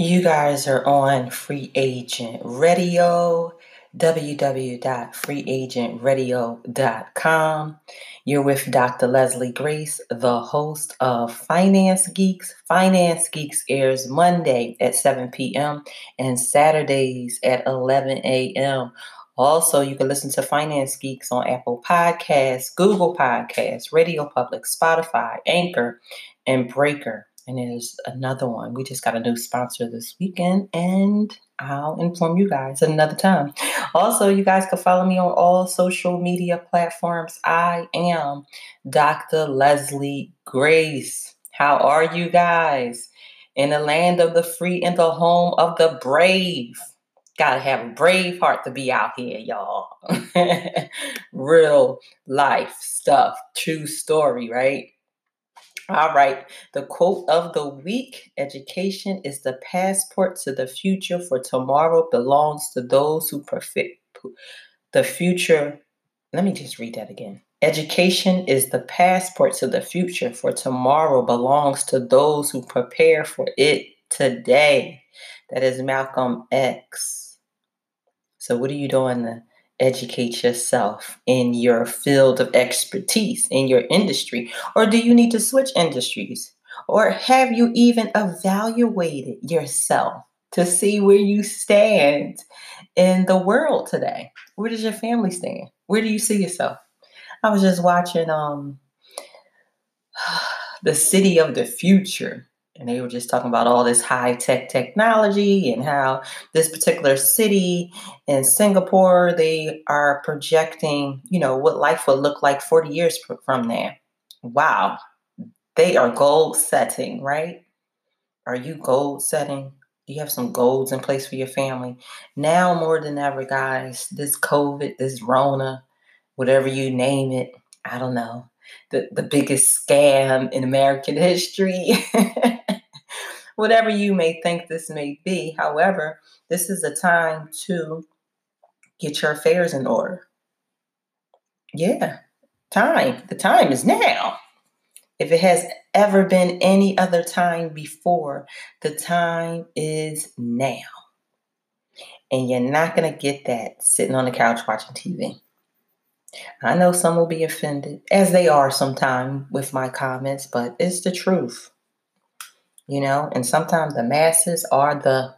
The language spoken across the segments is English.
You guys are on Free Agent Radio, www.freeagentradio.com. You're with Dr. Leslie Grace, the host of Finance Geeks. Finance Geeks airs Monday at 7 p.m. and Saturdays at 11 a.m. Also, you can listen to Finance Geeks on Apple Podcasts, Google Podcasts, Radio Public, Spotify, Anchor, and Breaker. And there's another one. We just got a new sponsor this weekend, and I'll inform you guys another time. Also, you guys can follow me on all social media platforms. I am Dr. Leslie Grace. How are you guys? In the land of the free and the home of the brave. Gotta have a brave heart to be out here, y'all. Real life stuff, true story, right? All right. The quote of the week Education is the passport to the future, for tomorrow belongs to those who perfect the future. Let me just read that again. Education is the passport to the future, for tomorrow belongs to those who prepare for it today. That is Malcolm X. So, what are you doing to educate yourself in your field of expertise, in your industry? Or do you need to switch industries? Or have you even evaluated yourself to see where you stand in the world today? Where does your family stand? Where do you see yourself? I was just watching um the city of the future and they were just talking about all this high tech technology and how this particular city in Singapore they are projecting, you know, what life will look like 40 years from there. Wow. They are goal setting, right? Are you goal setting? Do you have some goals in place for your family? Now more than ever, guys, this COVID, this Rona, whatever you name it, I don't know. The, the biggest scam in American history. Whatever you may think this may be. However, this is a time to get your affairs in order. Yeah, time. The time is now. If it has ever been any other time before, the time is now. And you're not going to get that sitting on the couch watching TV. I know some will be offended, as they are sometimes with my comments, but it's the truth you know, and sometimes the masses are the,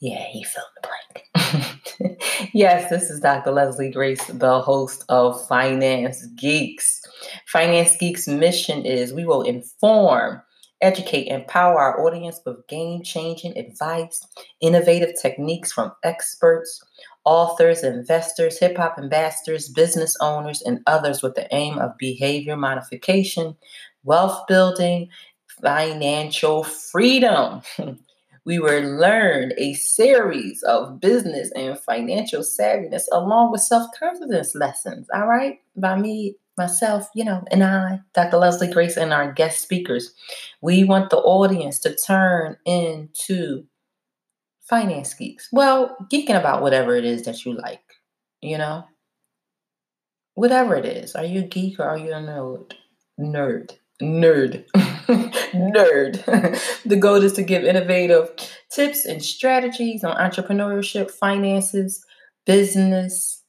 yeah, he filled the blank. yes, this is Dr. Leslie Grace, the host of Finance Geeks. Finance Geeks' mission is we will inform, educate, empower our audience with game changing advice, innovative techniques from experts, authors, investors, hip hop ambassadors, business owners, and others with the aim of behavior modification, wealth building, financial freedom. we will learn a series of business and financial savviness along with self confidence lessons, all right, by me, myself, you know, and I, Dr. Leslie Grace, and our guest speakers. We want the audience to turn into finance geeks. Well, geeking about whatever it is that you like, you know, whatever it is. Are you a geek or are you a nerd? Nerd nerd. nerd. the goal is to give innovative tips and strategies on entrepreneurship, finances, business.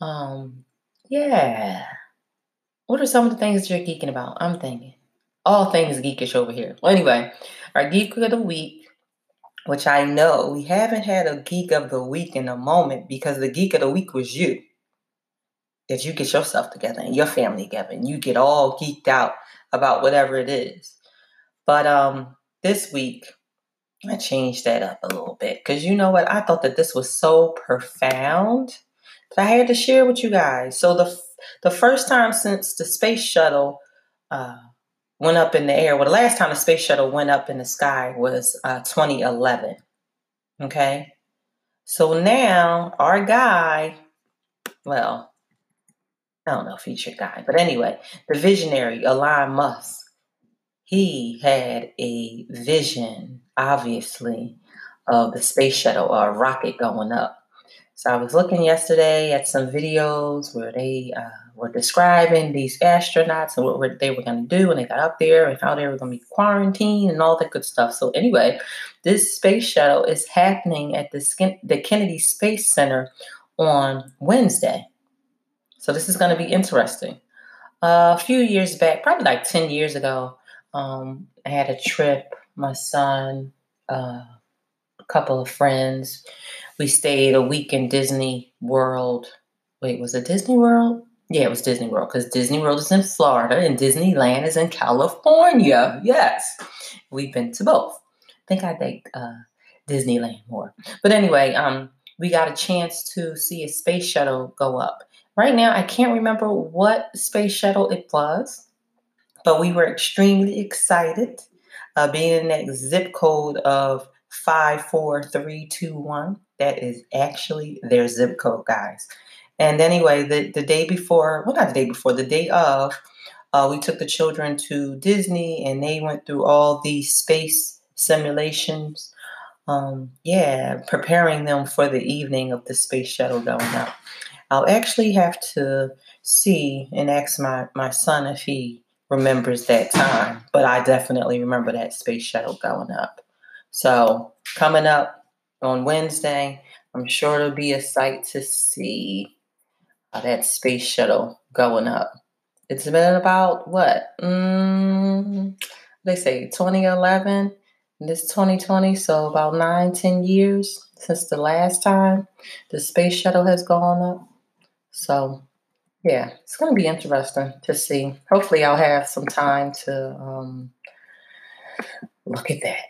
Um, yeah. What are some of the things you're geeking about? I'm thinking. All things geekish over here. Well, anyway, our geek of the week, which I know we haven't had a geek of the week in a moment because the geek of the week was you. That you get yourself together and your family together and you get all geeked out about whatever it is. But um, this week, I changed that up a little bit because you know what? I thought that this was so profound that I had to share with you guys. So the the first time since the space shuttle uh, went up in the air, well, the last time the space shuttle went up in the sky was uh, 2011. Okay, so now our guy, well, I don't know, featured guy. But anyway, the visionary, Elon Musk, he had a vision, obviously, of the space shuttle or a rocket going up. So I was looking yesterday at some videos where they uh, were describing these astronauts and what they were going to do when they got up there and how they were going to be quarantined and all that good stuff. So anyway, this space shuttle is happening at the, the Kennedy Space Center on Wednesday. So this is going to be interesting. Uh, a few years back, probably like 10 years ago, um, I had a trip, my son, uh, a couple of friends we stayed a week in Disney World. Wait, was it Disney World? Yeah, it was Disney World because Disney World is in Florida and Disneyland is in California. Yes, we've been to both. I think I like uh, Disneyland more. But anyway, um, we got a chance to see a space shuttle go up. Right now, I can't remember what space shuttle it was, but we were extremely excited uh, being in that zip code of 54321. That is actually their zip code, guys. And anyway, the, the day before, well, not the day before, the day of, uh, we took the children to Disney and they went through all these space simulations. Um, yeah, preparing them for the evening of the space shuttle going up. I'll actually have to see and ask my, my son if he remembers that time, but I definitely remember that space shuttle going up. So, coming up on Wednesday, I'm sure it'll be a sight to see uh, that space shuttle going up. It's been about what? Mm, they say 2011, this 2020, so about nine, 10 years since the last time the space shuttle has gone up. So, yeah, it's going to be interesting to see. Hopefully, I'll have some time to um, look at that.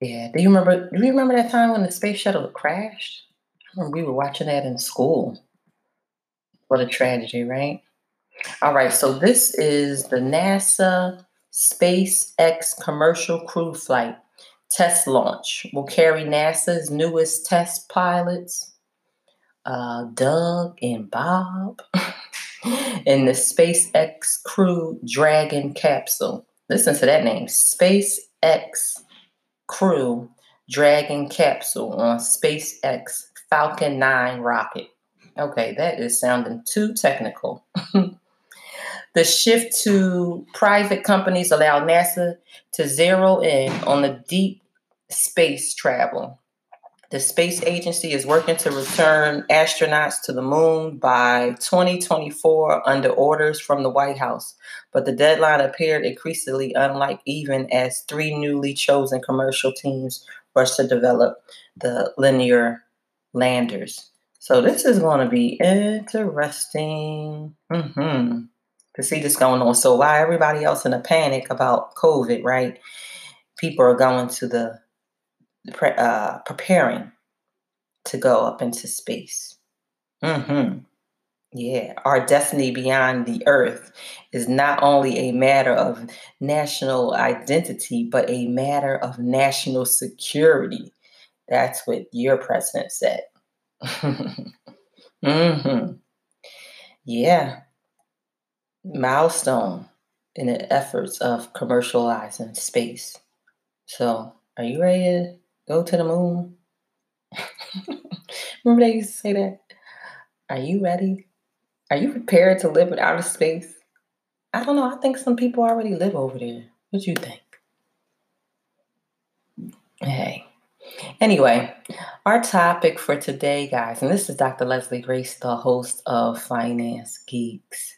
Yeah. Do you remember? Do you remember that time when the space shuttle crashed? I remember we were watching that in school. What a tragedy, right? All right. So this is the NASA SpaceX commercial crew flight test launch. Will carry NASA's newest test pilots, uh, Doug and Bob, in the SpaceX Crew Dragon capsule. Listen to that name, SpaceX Crew Dragon capsule on SpaceX Falcon 9 rocket. Okay, that is sounding too technical. the shift to private companies allowed NASA to zero in on the deep space travel the space agency is working to return astronauts to the moon by 2024 under orders from the White House, but the deadline appeared increasingly unlike even as three newly chosen commercial teams rush to develop the lunar landers. So this is going to be interesting mm-hmm. to see this going on. So while everybody else in a panic about COVID, right? People are going to the pre- uh, preparing to go up into space. Mm-hmm. Yeah, our destiny beyond the earth is not only a matter of national identity, but a matter of national security. That's what your president said. mm-hmm. Yeah. Milestone in the efforts of commercializing space. So, are you ready to go to the moon. Remember they used to say that? Are you ready? Are you prepared to live in outer space? I don't know. I think some people already live over there. What do you think? Hey. Anyway, our topic for today, guys, and this is Dr. Leslie Grace, the host of Finance Geeks.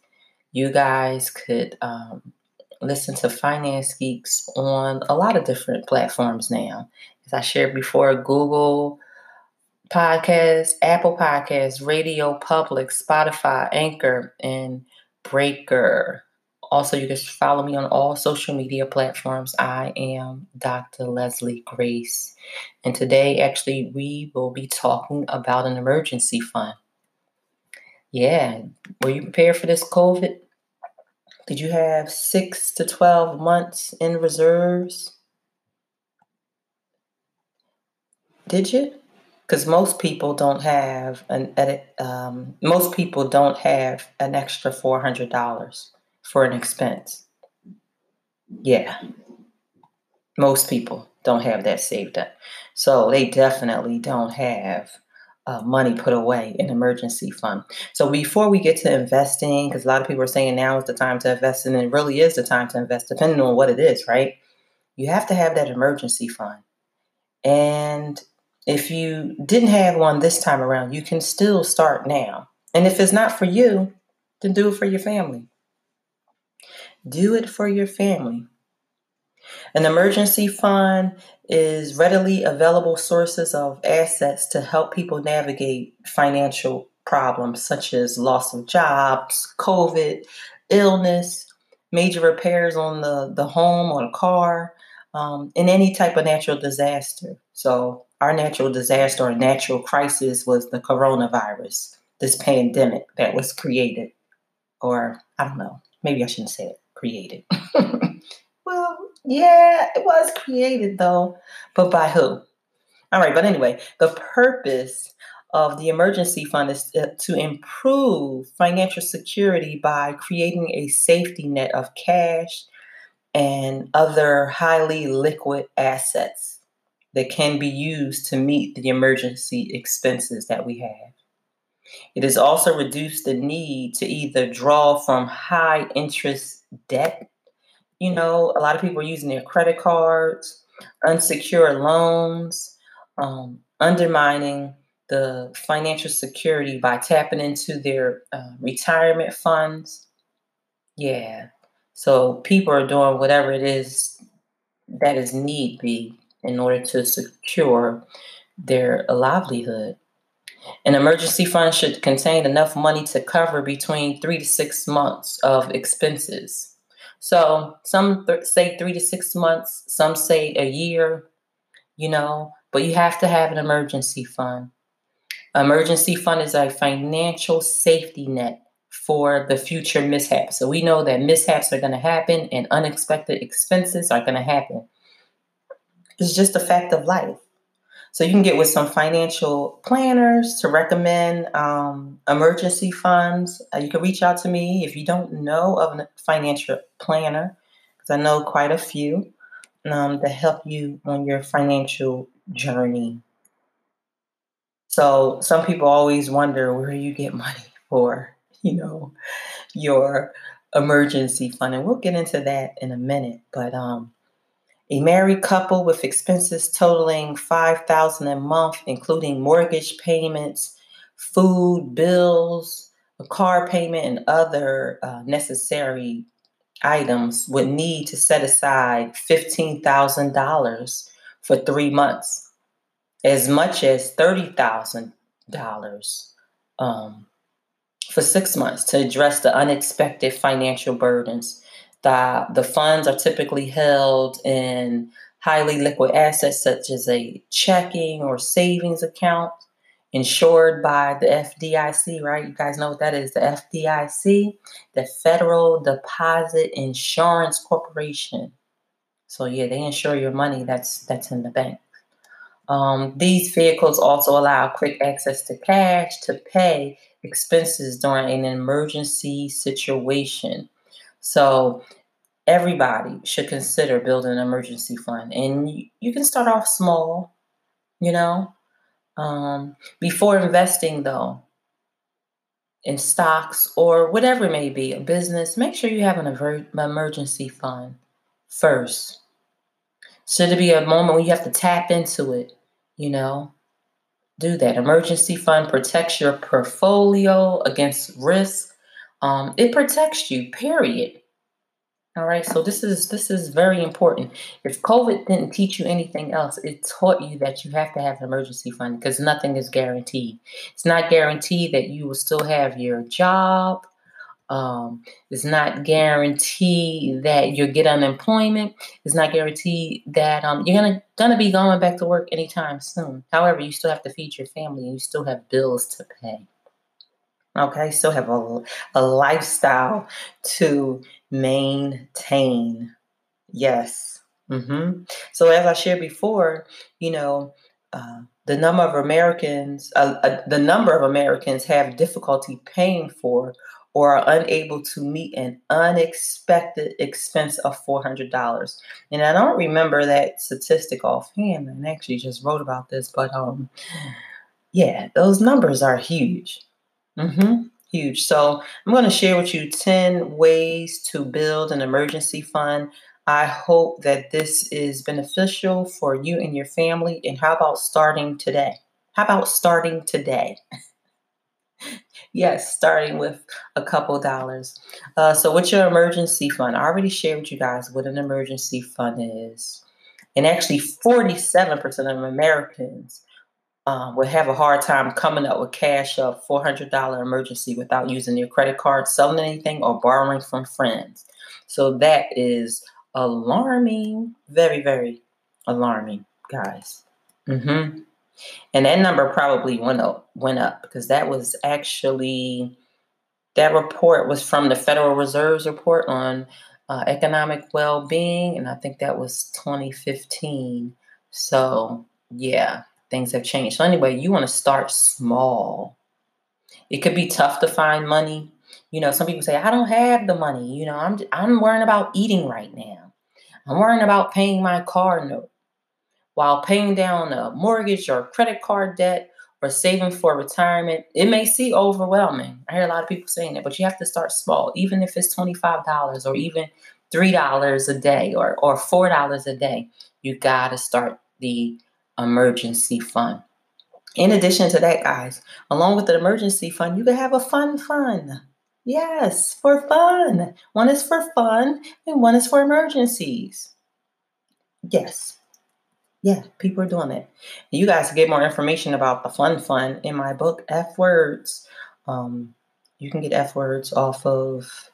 You guys could um, listen to Finance Geeks on a lot of different platforms now as I shared before, Google Podcasts, Apple Podcasts, Radio Public, Spotify, Anchor, and Breaker. Also, you can follow me on all social media platforms. I am Dr. Leslie Grace. And today, actually, we will be talking about an emergency fund. Yeah, were you prepared for this COVID? Did you have six to 12 months in reserves? Did you? Because most people don't have an edit. Um, most people don't have an extra four hundred dollars for an expense. Yeah, most people don't have that saved up, so they definitely don't have uh, money put away in emergency fund. So before we get to investing, because a lot of people are saying now is the time to invest, and it really is the time to invest, depending on what it is, right? You have to have that emergency fund. And if you didn't have one this time around, you can still start now. And if it's not for you, then do it for your family. Do it for your family. An emergency fund is readily available sources of assets to help people navigate financial problems such as loss of jobs, COVID, illness, major repairs on the, the home or the car, um, and any type of natural disaster. So, our natural disaster or natural crisis was the coronavirus, this pandemic that was created. Or, I don't know, maybe I shouldn't say it, created. well, yeah, it was created though, but by who? All right, but anyway, the purpose of the emergency fund is uh, to improve financial security by creating a safety net of cash and other highly liquid assets that can be used to meet the emergency expenses that we have. It has also reduced the need to either draw from high interest debt you know, a lot of people are using their credit cards, unsecured loans, um, undermining the financial security by tapping into their uh, retirement funds. Yeah. So people are doing whatever it is that is need be in order to secure their livelihood. An emergency fund should contain enough money to cover between three to six months of expenses. So some th- say three to six months, some say a year, you know, but you have to have an emergency fund. Emergency fund is a financial safety net for the future mishaps. So we know that mishaps are going to happen and unexpected expenses are going to happen. It's just a fact of life. So you can get with some financial planners to recommend um, emergency funds. Uh, you can reach out to me if you don't know of a financial planner, because I know quite a few um, to help you on your financial journey. So some people always wonder where you get money for, you know, your emergency fund, and we'll get into that in a minute. But um, a married couple with expenses totaling 5000 a month, including mortgage payments, food, bills, a car payment, and other uh, necessary items, would need to set aside $15,000 for three months, as much as $30,000 um, for six months to address the unexpected financial burdens the, the funds are typically held in highly liquid assets such as a checking or savings account insured by the FDIC, right? You guys know what that is the FDIC, the Federal Deposit Insurance Corporation. So yeah, they insure your money that's that's in the bank. Um, these vehicles also allow quick access to cash to pay expenses during an emergency situation. So everybody should consider building an emergency fund. And you, can start off small, you know. Um, before investing, though, in stocks or whatever it may be, a business, make sure you have an emergency fund first. Should it be a moment when you have to tap into it, you know, do that. Emergency fund protects your portfolio against risk. Um, it protects you, period. All right, so this is this is very important. If COVID didn't teach you anything else, it taught you that you have to have an emergency fund because nothing is guaranteed. It's not guaranteed that you will still have your job. Um, it's not guaranteed that you'll get unemployment. It's not guaranteed that um, you're gonna gonna be going back to work anytime soon. However, you still have to feed your family and you still have bills to pay. Okay, still have a, a lifestyle to maintain. Yes. Mm-hmm. So, as I shared before, you know, uh, the number of Americans, uh, uh, the number of Americans have difficulty paying for or are unable to meet an unexpected expense of $400. And I don't remember that statistic offhand, and I actually just wrote about this, but um, yeah, those numbers are huge. Mm-hmm. Huge. So I'm going to share with you 10 ways to build an emergency fund. I hope that this is beneficial for you and your family. And how about starting today? How about starting today? yes, starting with a couple dollars. Uh, so, what's your emergency fund? I already shared with you guys what an emergency fund is. And actually, 47% of Americans uh, would have a hard time coming up with cash of $400 emergency without using their credit card, selling anything, or borrowing from friends. So that is alarming, very, very alarming, guys. Mm-hmm. And that number probably went up, went up because that was actually that report was from the Federal Reserve's report on uh, economic well-being, and I think that was 2015. So yeah, things have changed. So anyway, you want to start small. It could be tough to find money. You know, some people say, I don't have the money. You know, I'm I'm worrying about eating right now. I'm worrying about paying my car note while paying down a mortgage or credit card debt or saving for retirement. It may seem overwhelming. I hear a lot of people saying that, but you have to start small, even if it's $25 or even $3 a day or, or $4 a day. You got to start the emergency fund. In addition to that, guys, along with the emergency fund, you can have a fun fund. Yes, for fun. One is for fun and one is for emergencies. Yes. Yeah, people are doing it. You guys can get more information about the fun fund in my book, F Words. Um, you can get F Words off of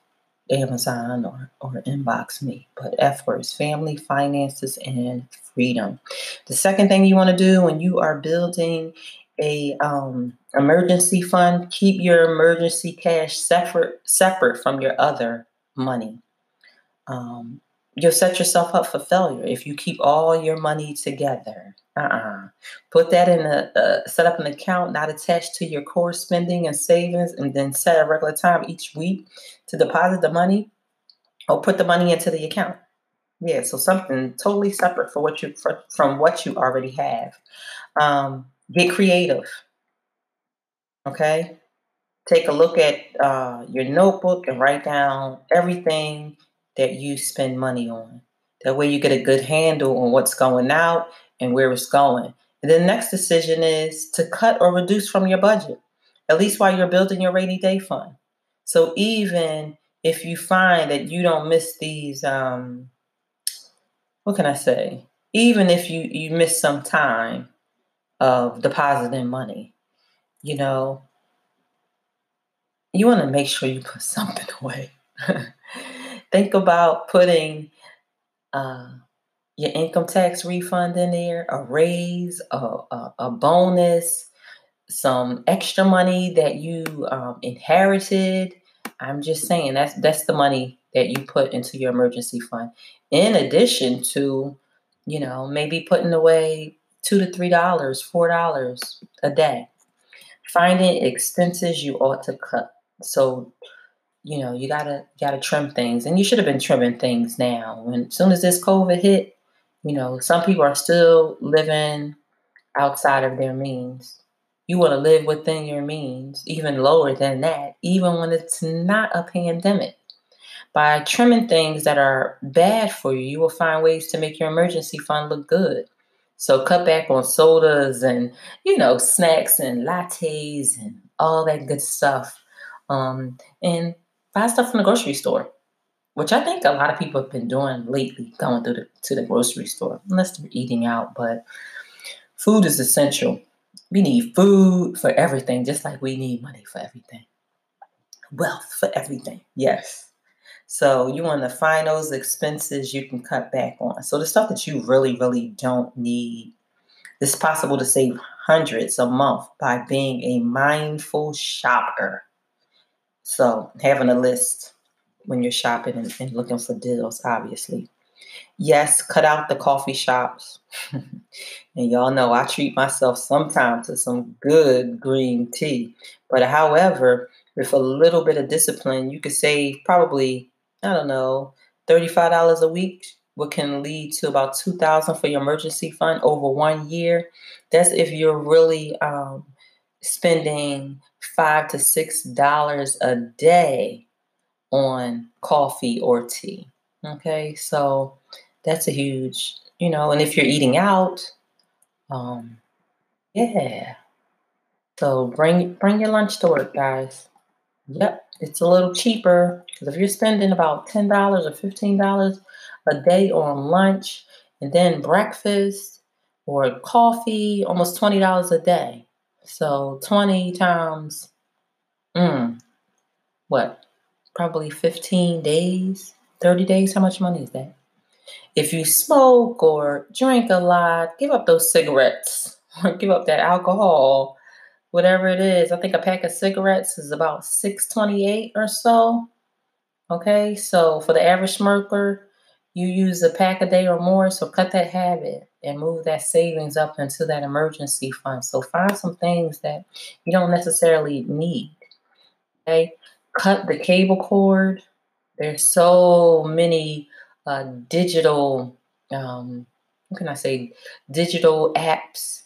Amazon or, or inbox me. But F words family, finances, and freedom. The second thing you want to do when you are building a um, emergency fund, keep your emergency cash separate separate from your other money. Um, you'll set yourself up for failure if you keep all your money together. Uh-uh. Put that in a uh, set up an account not attached to your core spending and savings, and then set a regular time each week to deposit the money or put the money into the account. Yeah, so something totally separate for what you for, from what you already have. Um, get creative. Okay, take a look at uh, your notebook and write down everything that you spend money on. That way, you get a good handle on what's going out and where it's going. And the next decision is to cut or reduce from your budget, at least while you're building your rainy day fund. So even if you find that you don't miss these, um, what can I say? Even if you you miss some time of depositing money, you know, you want to make sure you put something away. Think about putting uh, your income tax refund in there, a raise, a, a, a bonus, some extra money that you um, inherited. I'm just saying that's that's the money that you put into your emergency fund. In addition to, you know, maybe putting away two to three dollars, four dollars a day. Finding expenses you ought to cut. So you know, you gotta gotta trim things, and you should have been trimming things now. When as soon as this COVID hit, you know, some people are still living outside of their means. You want to live within your means, even lower than that, even when it's not a pandemic. By trimming things that are bad for you, you will find ways to make your emergency fund look good. So cut back on sodas and, you know, snacks and lattes and all that good stuff. Um, and buy stuff from the grocery store, which I think a lot of people have been doing lately, going through the, to the grocery store, unless they're eating out. But food is essential. We need food for everything, just like we need money for everything. Wealth for everything, yes. So you want to find those expenses you can cut back on. So the stuff that you really, really don't need. It's possible to save hundreds a month by being a mindful shopper. So having a list when you're shopping and, and looking for deals, obviously. Yes, cut out the coffee shops. and y'all know I treat myself sometimes to some good green tea. But however, with a little bit of discipline, you could save probably, I don't know, $35 a week, what can lead to about 2000 for your emergency fund over one year. That's if you're really um, spending five to six dollars a day on coffee or tea. Okay, so that's a huge, you know, and if you're eating out, um, yeah. So bring bring your lunch to work, guys. Yep, it's a little cheaper because if you're spending about ten dollars or fifteen dollars a day on lunch and then breakfast or coffee, almost twenty dollars a day. So twenty times, mm, what? Probably fifteen days, thirty days. How much money is that? If you smoke or drink a lot, give up those cigarettes or give up that alcohol, whatever it is. I think a pack of cigarettes is about 628 or so. Okay, so for the average smoker, you use a pack a day or more, so cut that habit and move that savings up into that emergency fund. So find some things that you don't necessarily need. Okay, cut the cable cord. There's so many uh, digital, um, what can I say, digital apps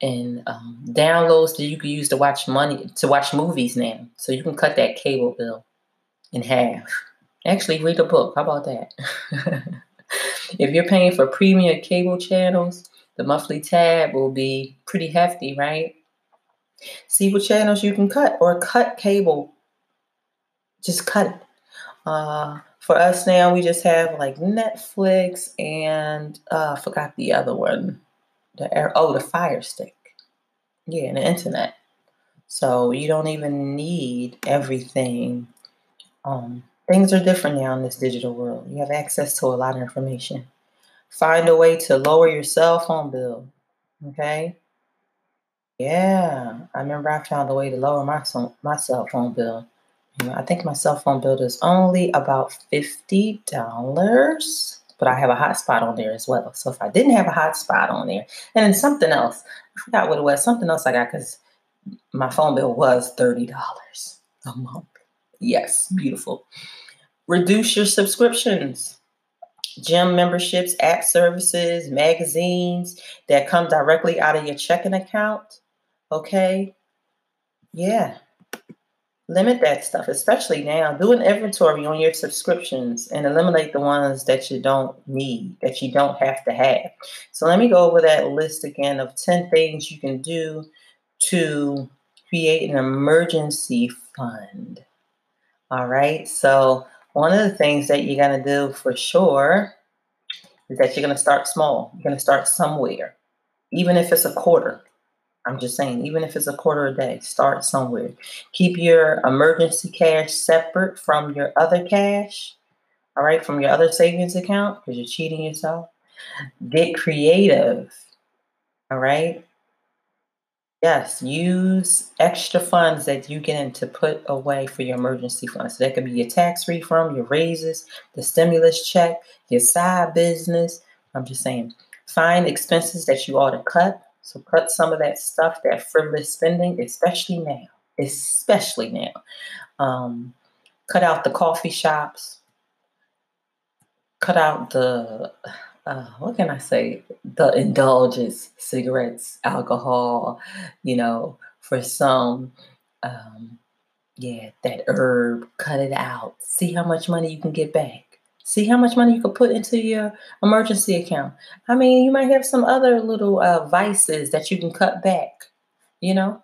and um, downloads that you can use to watch money to watch movies now. So you can cut that cable bill in half. Actually, read a book. How about that? if you're paying for premium cable channels, the monthly tab will be pretty hefty, right? See what channels you can cut or cut cable. Just cut it. Uh, for us now, we just have like Netflix and uh, I forgot the other one. The air, oh, the Fire Stick. Yeah, and the internet. So you don't even need everything. Um, things are different now in this digital world. You have access to a lot of information. Find a way to lower your cell phone bill. Okay. Yeah, I remember I found a way to lower my my cell phone bill. I think my cell phone bill is only about $50, but I have a hotspot on there as well. So if I didn't have a hotspot on there, and then something else, I forgot what it was, something else I got because my phone bill was $30 a month. Yes, beautiful. Reduce your subscriptions. Gym memberships, app services, magazines that come directly out of your checking account. Okay. Yeah, limit that stuff, especially now. Do an inventory on your subscriptions and eliminate the ones that you don't need, that you don't have to have. So let me go over that list again of 10 things you can do to create an emergency fund. All right. So one of the things that you're going to do for sure is that you're going to start small. You're going to start somewhere, even if it's a quarter. I'm just saying, even if it's a quarter a day, start somewhere. Keep your emergency cash separate from your other cash, all right, from your other savings account because you're cheating yourself. Get creative, all right? Yes, use extra funds that you get in to put away for your emergency funds. So that could be your tax refund, your raises, the stimulus check, your side business. I'm just saying, find expenses that you ought to cut so cut some of that stuff, that frivolous spending, especially now. Especially now. Um, cut out the coffee shops. Cut out the uh, what can I say? The indulgence, cigarettes, alcohol. You know, for some, um, yeah, that herb. Cut it out. See how much money you can get back. See how much money you can put into your emergency account. I mean, you might have some other little uh, vices that you can cut back, you know?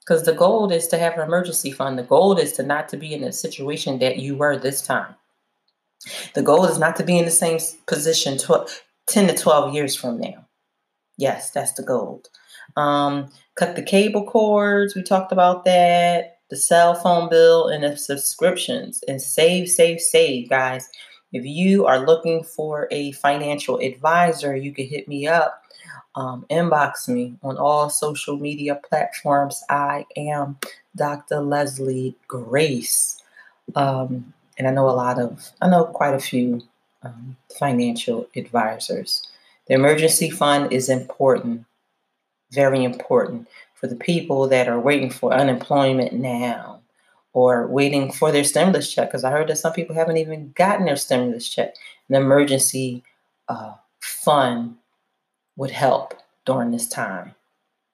Because the goal is to have an emergency fund. The goal is to not to be in the situation that you were this time. The goal is not to be in the same position 10 to 12 years from now. Yes, that's the goal. Um, cut the cable cords. We talked about that. The cell phone bill and the subscriptions. And save, save, save, guys. If you are looking for a financial advisor, you can hit me up, um, inbox me on all social media platforms. I am Dr. Leslie Grace. Um, and I know a lot of, I know quite a few um, financial advisors. The emergency fund is important, very important for the people that are waiting for unemployment now or waiting for their stimulus check because I heard that some people haven't even gotten their stimulus check. An emergency uh, fund would help during this time.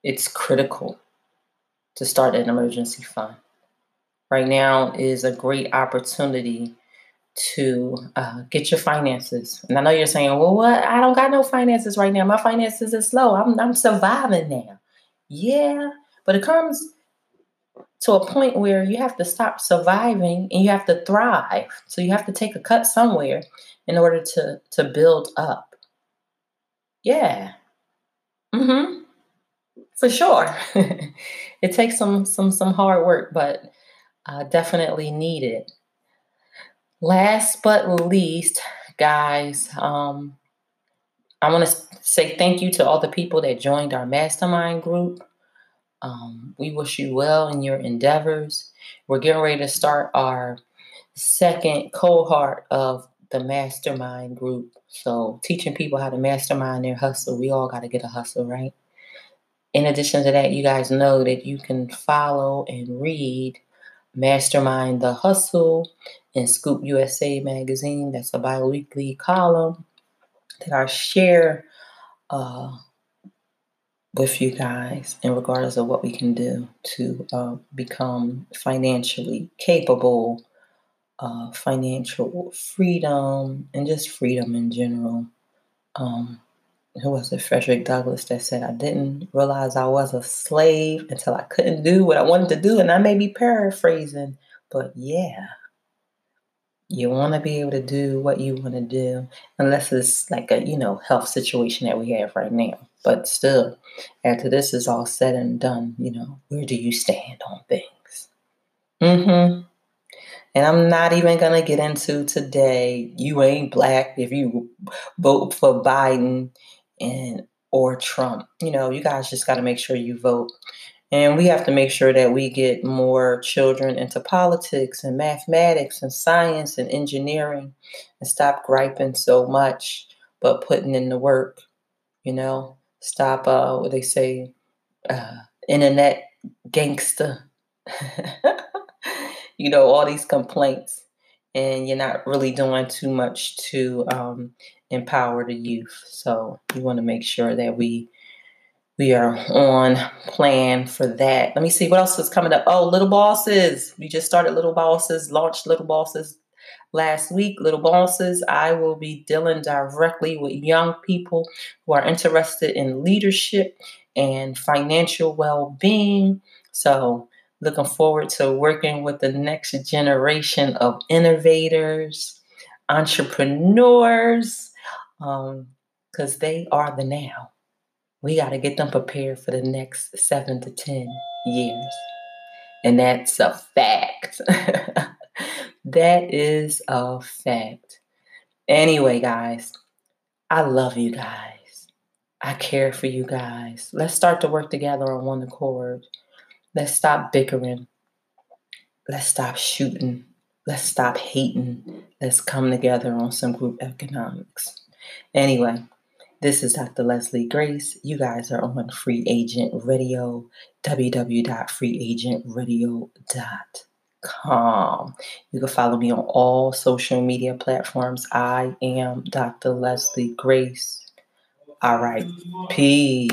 It's critical to start an emergency fund. Right now is a great opportunity to uh, get your finances. And I know you're saying, well, what? I don't got no finances right now. My finances are slow. I'm, I'm surviving now. Yeah, but it comes to a point where you have to stop surviving and you have to thrive. So you have to take a cut somewhere in order to, to build up. Yeah. Mm-hmm. For sure. it takes some some some hard work, but uh, definitely needed. Last but least, guys, um, I want to say thank you to all the people that joined our mastermind group. Um, we wish you well in your endeavors. We're getting ready to start our second cohort of the mastermind group. So, teaching people how to mastermind their hustle. We all got to get a hustle, right? In addition to that, you guys know that you can follow and read Mastermind the Hustle in Scoop USA magazine. That's a bi weekly column that I share uh, with you guys in regards of what we can do to uh, become financially capable, uh, financial freedom, and just freedom in general. Um, who was it? Frederick Douglass that said, I didn't realize I was a slave until I couldn't do what I wanted to do. And I may be paraphrasing, but yeah, you want to be able to do what you want to do, unless it's like a, you know, health situation that we have right now. But still, after this is all said and done, you know, where do you stand on things? Mm-hmm. And I'm not even to get into today, you ain't black if you vote for Biden and or Trump. You know, you guys just got to make sure you vote. And we have to make sure that we get more children into politics and mathematics and science and engineering and stop griping so much, but putting in the work, you know, stop, uh, what they say, uh, internet gangster. you know, all these complaints, and you're not really doing too much to um, empower the youth. So we want to make sure that we we are on plan for that. Let me see what else is coming up. Oh, Little Bosses. We just started Little Bosses, launched Little Bosses last week. Little Bosses, I will be dealing directly with young people who are interested in leadership and financial well being. So, looking forward to working with the next generation of innovators, entrepreneurs, because um, they are the now. We got to get them prepared for the next seven to 10 years. And that's a fact. that is a fact. Anyway, guys, I love you guys. I care for you guys. Let's start to work together on one accord. Let's stop bickering. Let's stop shooting. Let's stop hating. Let's come together on some group economics. Anyway, this is Dr. Leslie Grace. You guys are on Free Agent Radio, www.freeagentradio.com. You can follow me on all social media platforms. I am Dr. Leslie Grace. All right. Peace.